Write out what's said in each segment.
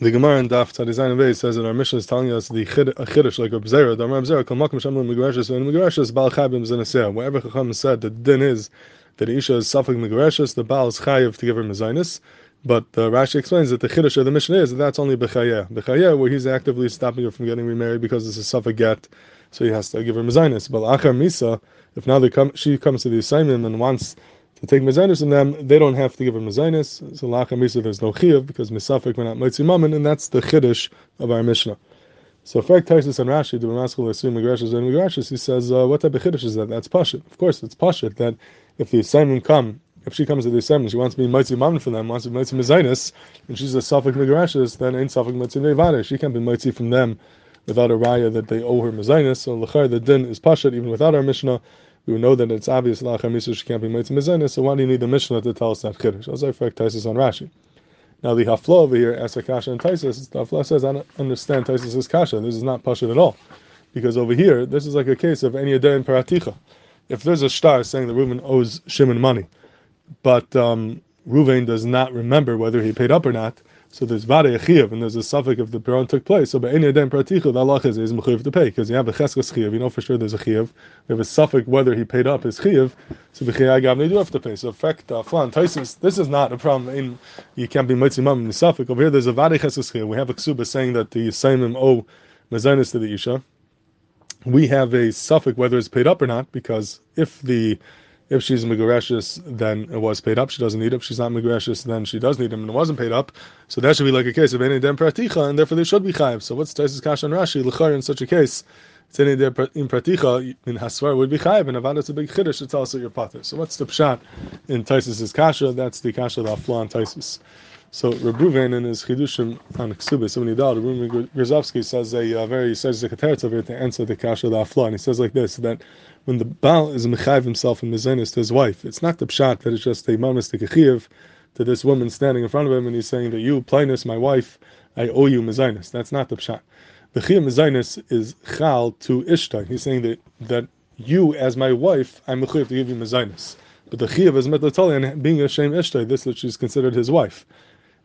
The Gemara in Daf Tzadizayin Bey says that our mishnah is telling us the chid, a chiddush like a bzera. The Amar bzera kol makom shamlu megareshes and megareshes bal chabim zenaseh. Wherever Chacham said the din is that Isha is suffik megareshes, the Baal is chayiv to give her mezainis. But uh, Rashi explains that the chiddush of the mishnah is that that's only bechayeh. Bechayeh, where he's actively stopping her from getting remarried because it's a suffik get, so he has to give her mezainis. But achar misa, if now they come, she comes to the assignment and wants to take mezainis from them, they don't have to give her mezainis. So lacha misa, there's no chiyuv because misafik we're not mitzi mammon, and that's the chiddush of our mishnah. So Frek Taisus and Rashi, the Ramaskal assume Migrashis and Migrashis, he says, uh, what type of chiddush is that? That's pashit. Of course, it's pashit that if the assignment come, if she comes to the assignment, she wants to be mitzi mammon for them, wants to be mitzi and she's a suffik Migrashis, then ain't suffik mitzi nevada. She can't be mitzi from them without a raya that they owe her mezainis. So lechar the din is pashit even without our mishnah we know that it's obvious Misa she can't be made to so why do you need the Mishnah to tell us that Kiddush? As I fact Taisus on Rashi. Now the Hafla over here, asks a Kasha and Taisus, the Hafla says, I don't understand Taisus' Kasha. This is not Pashut at all. Because over here, this is like a case of any day in Paraticha. If there's a star saying that Reuven owes Shimon money, but um, Reuven does not remember whether he paid up or not, so there's vade chiyav, and there's a suffix if the piron took place. So any adem praticha, the Allah is is mechuyev to pay because you have a cheskes chiyav. You know for sure there's a chiyav. We have a suffix whether he paid up his chiyav. So b'chiyai gav they do have to pay. So effect uh, flan taisis. This is not a problem. In you can't be mitzvah mum in the suffix over here. There's a vade cheskes chiyav. We have a ksuba saying that the saimim owe mezainis to the isha. We have a suffix whether it's paid up or not because if the if she's Megareshis, then it was paid up. She doesn't need it. If she's not Megareshis, then she does need him and it wasn't paid up. So that should be like a case of any dem praticha, and therefore they should be chayiv. So what's Taisus Kash and Rashi? L'char in such a case, it's any dem in praticha in Hasvar would be chayiv, and Avada it's a big chiddush. It's also your pater. So what's the pshat in Taisus's kasha? That's the kasha of and Taisus. So Rabruven in his chidushim on Ksubis, when he died, Rabruven Grozovsky says a uh, very says a over here to answer the kasha of the Afla, and he says like this that when the Baal is mechayiv himself and mezenis to his wife, it's not the pshat that it's just a mamas to to this woman standing in front of him and he's saying that you, Plinus, my wife, I owe you mezinus. That's not the pshat. The chiyuv mezinus is chal to ishtai. He's saying that that you, as my wife, I'm mechayiv to give you mezinus. But the chiyuv is metatolian being a shame ishtai. This that she's considered his wife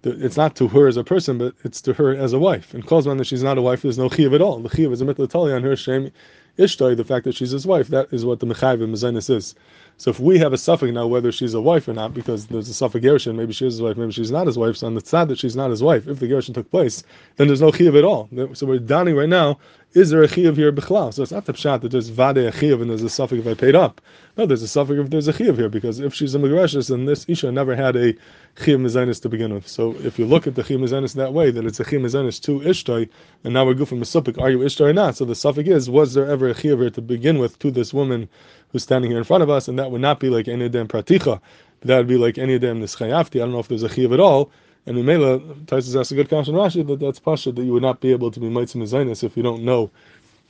it's not to her as a person, but it's to her as a wife. And calls man that she's not a wife, there's no chiv at all. The chiv is a mitlatali on her shame ishtai, the fact that she's his wife. That is what the mechayiv and is. So if we have a suffix now, whether she's a wife or not, because there's a suffix gerushin, maybe she is his wife, maybe she's not his wife. So on the side that she's not his wife, if the gerushin took place, then there's no chiv at all. So we're donning right now. Is there a chiv here b'chlal? So it's not the pshat that there's vade a chiv and there's a suffix if I paid up. No, there's a suffix if there's a chiv here because if she's a megreshes, then this isha never had a chiv mizanis to begin with. So if you look at the chiv mizanis that way, that it's a chiv mizanis to ishtai, and now we're goofing a are you ishtai or not? So the suffix is, was there ever a chiv here to begin with to this woman who's standing here in front of us, and that would not be like any dem praticha, that would be like any dem nischayafti. I don't know if there's a chiv at all. And Umela, Taisus asks a good question Rashi that that's pasha that you would not be able to be mitzvah mezainis if you don't know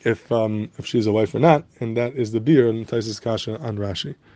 if um, if she's a wife or not, and that is the beer and Taisus kasha on Rashi.